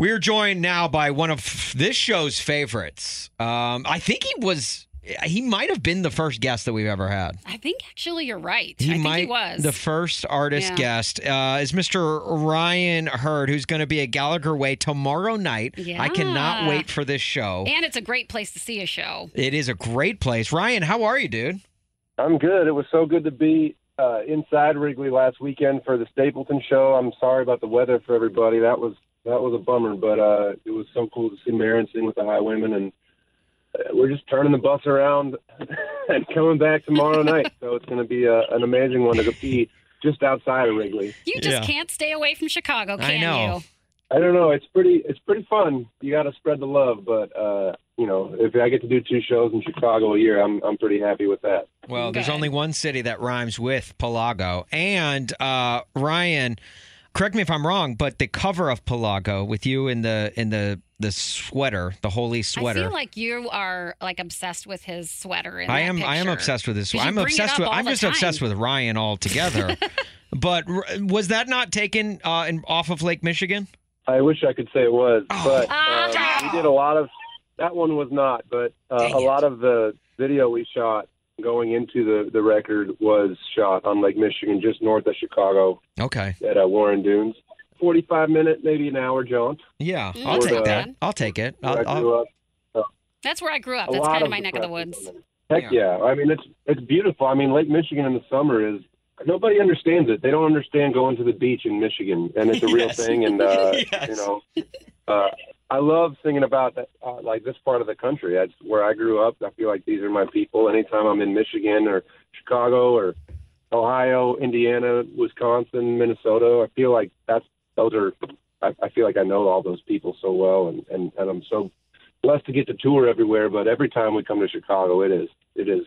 We're joined now by one of this show's favorites. Um, I think he was, he might have been the first guest that we've ever had. I think actually you're right. He I think might he was. the first artist Yeah. guest uh, is Mr. Ryan Hurd, who's going to be at Gallagher Way tomorrow night. Yeah. I cannot wait for this show. and it's a great place to see a show. It is a great place. Ryan, how are you, dude? I'm good. It was so good to be uh, inside Wrigley last weekend for the Stapleton show. I'm sorry about the weather for everybody. That was that was a bummer, but uh, it was so cool to see Maren sing with the Highwaymen, and uh, we're just turning the bus around and coming back tomorrow night. So it's going to be a, an amazing one to be just outside of Wrigley. You just Yeah. can't stay away from Chicago, I can know. you? I don't know. It's pretty. It's pretty fun. You got to spread the love, but uh, you know, if I get to do two shows in Chicago a year, I'm I'm pretty happy with that. Well, there's only one city that rhymes with Pelago, And uh, Ryan, correct me if I'm wrong, but the cover of Pelago with you in the in the the sweater, the holy sweater. I feel like you are like obsessed with his sweater. In I that am I am obsessed with this. 'Cause you I'm obsessed with I'm the just obsessed with Ryan altogether. but r- was that not taken uh, in, off of Lake Michigan? I wish I could say it was, Oh. but um, we did a lot of. That one was not, but uh, a lot of the video we shot going into the the record was shot on Lake Michigan, just north of Chicago Okay. at uh, Warren Dunes. Forty-five minute, maybe an hour jaunt. Yeah, Mm, I'll that's take not that. I'll take it. I'll, I I'll, grew up. That's where I grew up. That's kind of my neck of the woods. Heck yeah! I mean, it's it's beautiful. I mean, Lake Michigan in the summer is nobody understands it. They don't understand going to the beach in Michigan, and it's a real Yes. thing. And uh, Yes. you know, uh, I love singing about that, uh, like this part of the country. That's where I grew up. I feel like these are my people. Anytime I'm in Michigan or Chicago or Ohio, Indiana, Wisconsin, Minnesota, I feel like that's those are. I, I feel like I know all those people so well, and and, and I'm so blessed to get to tour everywhere. But every time we come to Chicago, it is it is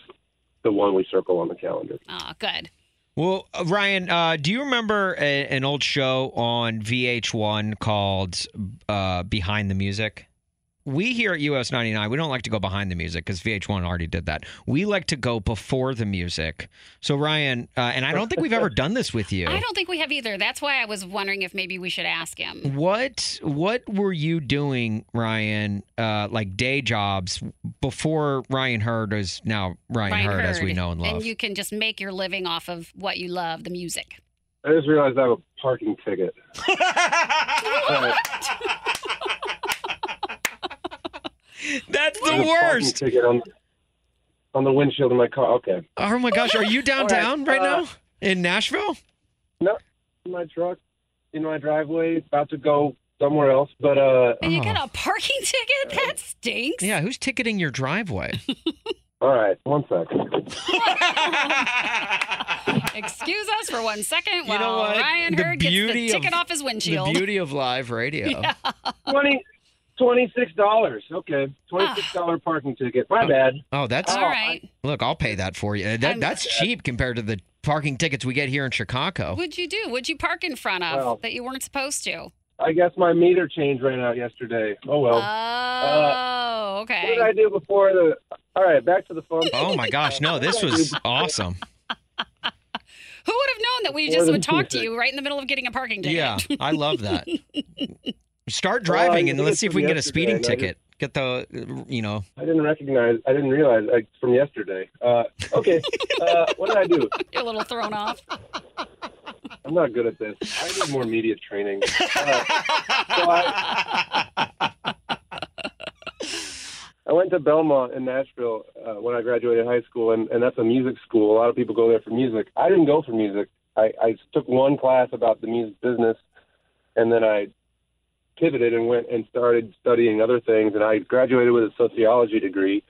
the one we circle on the calendar. Oh, good. Well, uh, Ryan, uh, do you remember a, an old show on VH1 called uh, Behind the Music? We here at US 99, we don't like to go behind the music because VH1 already did that. We like to go before the music. So, Ryan, uh, and I don't think we've ever done this with you. I don't think we have either. That's why I was wondering if maybe we should ask him. What what were you doing, Ryan? Uh, like day jobs before Ryan Hurd is now Ryan, Ryan Hurd, as we know and love. And you can just make your living off of what you love, the music. I just realized I have a parking ticket. That's the a parking worst. ticket on on the windshield of my car. Okay, Oh my gosh, are you downtown right uh, now in Nashville? no, my truck in my driveway, about to go somewhere else. But uh, And you Oh. got a parking ticket? That stinks. Yeah, who's ticketing your driveway? all right, one second. Excuse us for one second You while know? Ryan The Hurd gets beauty the of- ticket off his windshield. the beauty of live radio. Twenty. Twenty-six dollars. Okay, ah. twenty-six dollar parking ticket. My bad. Oh, oh that's All right. look. I'll pay that for you. That, that's cheap compared to the parking tickets we get here in Chicago. What'd you do? What'd you park in front of Well- that you weren't supposed to? I guess my meter change ran out yesterday. Oh well. Oh, uh, okay. what did. I do before the? All right, back to the phone. Oh my gosh, no! This was awesome. Who would have known that we just would talk to you right in the middle of getting a parking ticket? Yeah, I love that. Start Well, I driving and let's see if we can get a speeding ticket. Get the, you know, I didn't recognize. I didn't realize like, from yesterday. Uh, okay, uh, what did I do? You're a little thrown off. I'm not good at this. I need more media training. Uh, so I, I went to Belmont in Nashville uh, when I graduated high school, and, and that's a music school. A lot of people go there for music. I didn't go for music. I, I took one class about the music business, and then I pivoted and went and started studying other things. And I graduated with a sociology degree.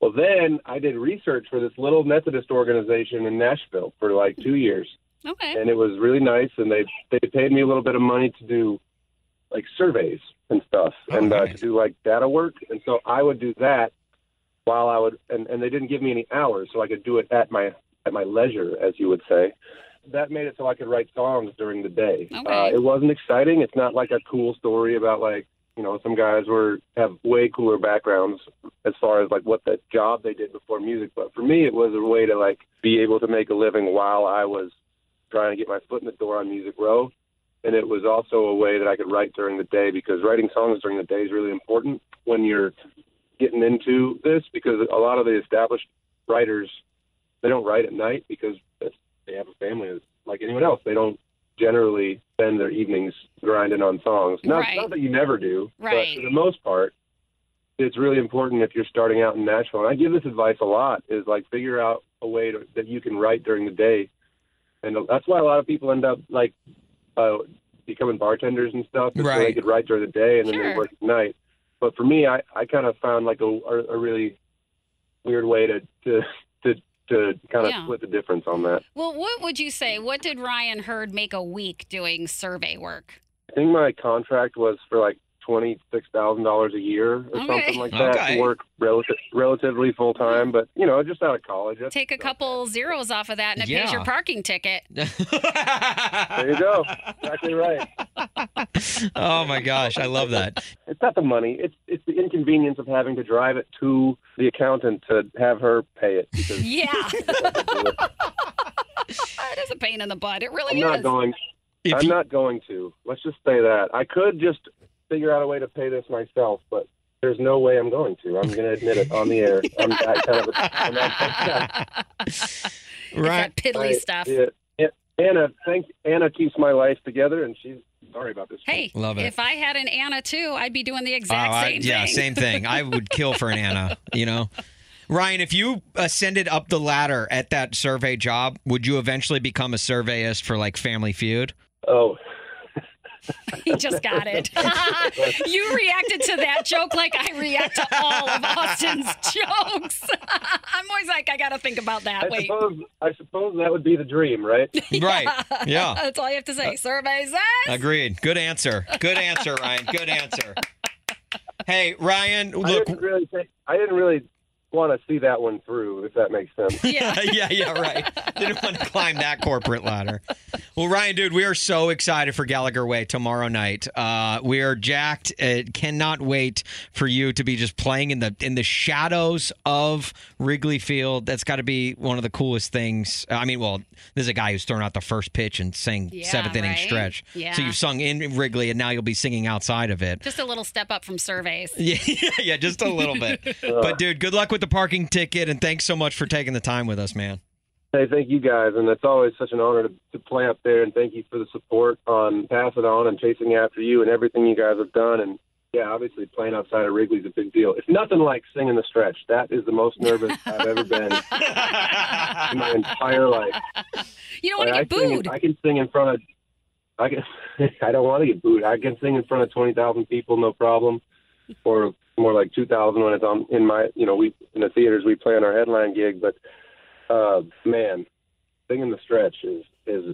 Well, then I did research for this little Methodist organization in Nashville for like two years Okay. and it was really nice. And they they paid me a little bit of money to do like surveys and stuff, Oh, and uh, to do like data work. And so I would do that while I would, and, and they didn't give me any hours, so I could do it at my at my leisure, as you would say. That made it so I could write songs during the day. Okay. Uh, it wasn't exciting. It's not like a cool story about like you know some guys were have way cooler backgrounds as far as like what the job they did before music. But for me, it was a way to like be able to make a living while I was trying to get my foot in the door on Music Row. And it was also a way that I could write during the day because writing songs during the day is really important when you're getting into this because a lot of the established writers they don't write at night because that's, they have a family like anyone else. They don't generally spend their evenings grinding on songs. Not, Right. not that you never do, Right. but for the most part, it's really important if you're starting out in Nashville. And I give this advice a lot: is like figure out a way to, that you can write during the day, and that's why a lot of people end up like uh, becoming bartenders and stuff. is so Right. they could write during the day and then Sure. they work at night. But for me, I, I kind of found like a, a, a really weird way to to to, to kind of Yeah. split the difference on that. Well, what would you say? What did Ryan Hurd make a week doing survey work? I think my contract was for like twenty six thousand dollars a year or Okay. something like that Okay. to work relative, relatively full time. But you know, just out of college. Take a couple zeros off of that, and it pays your parking ticket. There you go. Exactly right. oh my gosh, I love that. It's not the money. It's it's the inconvenience of having to drive it to the accountant to have her pay it. Yeah. it is a pain in the butt. It really I'm really not is. going. If I'm you- not going to. Let's just say that I could just figure out a way to pay this myself, but there's no way I'm going to. I'm going to admit it on the air. I'm that kind of. A, I'm that, It's right. that piddly I- stuff. yeah, yeah. Anna, thank Anna keeps my life together, and she's sorry about this. Hey, Love it. if I had an Anna too, I'd be doing the Oh, exact I- same yeah, thing. same thing. I would kill for an Anna, you know. Ryan, if you ascended up the ladder at that survey job, would you eventually become a surveyist for like Family Feud? Oh, he just got it. you reacted to that joke like I react to all of Austin's jokes. I'm always like, I got to think about that. I Wait. suppose I suppose that would be the dream, right? Right. Yeah. That's all you have to say. Uh, Survey says. Agreed. Good answer. Good answer, Ryan. Good answer. Hey, Ryan, look. I didn't really think, I didn't really want to see that one through, if that makes sense. Yeah. yeah, yeah, right. Didn't want to climb that corporate ladder. Well, Ryan, dude, we are so excited for Gallagher Way tomorrow night. Uh, we are jacked. Uh, cannot wait for you to be just playing in the in the shadows of Wrigley Field. That's got to be one of the coolest things. I mean, well, there's a guy who's thrown out the first pitch and sang Yeah, seventh inning right? stretch. Yeah. So you've sung in Wrigley, and now you'll be singing outside of it. Just a little step up from surveys. Yeah, yeah, just a little bit. but dude, good luck with the parking ticket, and thanks so much for taking the time with us, man. Hey, thank you guys, and it's always such an honor to, to play up there. And thank you for the support on Pass It On and chasing after you and everything you guys have done. And yeah, obviously playing outside of Wrigley's a big deal. It's nothing like singing the stretch. That is the most nervous I've ever been in my entire life. You don't want to get I, sing, booed. I can sing in front of. I can. I don't want to get booed. I can sing in front of twenty thousand people, no problem, or more like two thousand when it's on in my. You know, we in the theaters we play on our headline gig, but uh, man, singing the stretch is is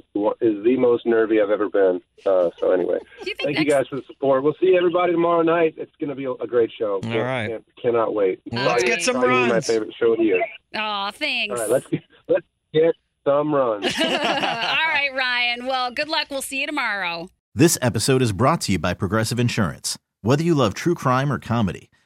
is the most nervy I've ever been. Uh, so anyway, you thank you guys for the support. We'll see everybody tomorrow night. It's going to be a, a great show. All right. Can't- cannot wait. Well, let's get some Probably my favorite show of the year. Aw, thanks. All right, let's get, let's get some runs. All right, Ryan. Well, good luck. We'll see you tomorrow. This episode is brought to you by Progressive Insurance. Whether you love true crime or comedy,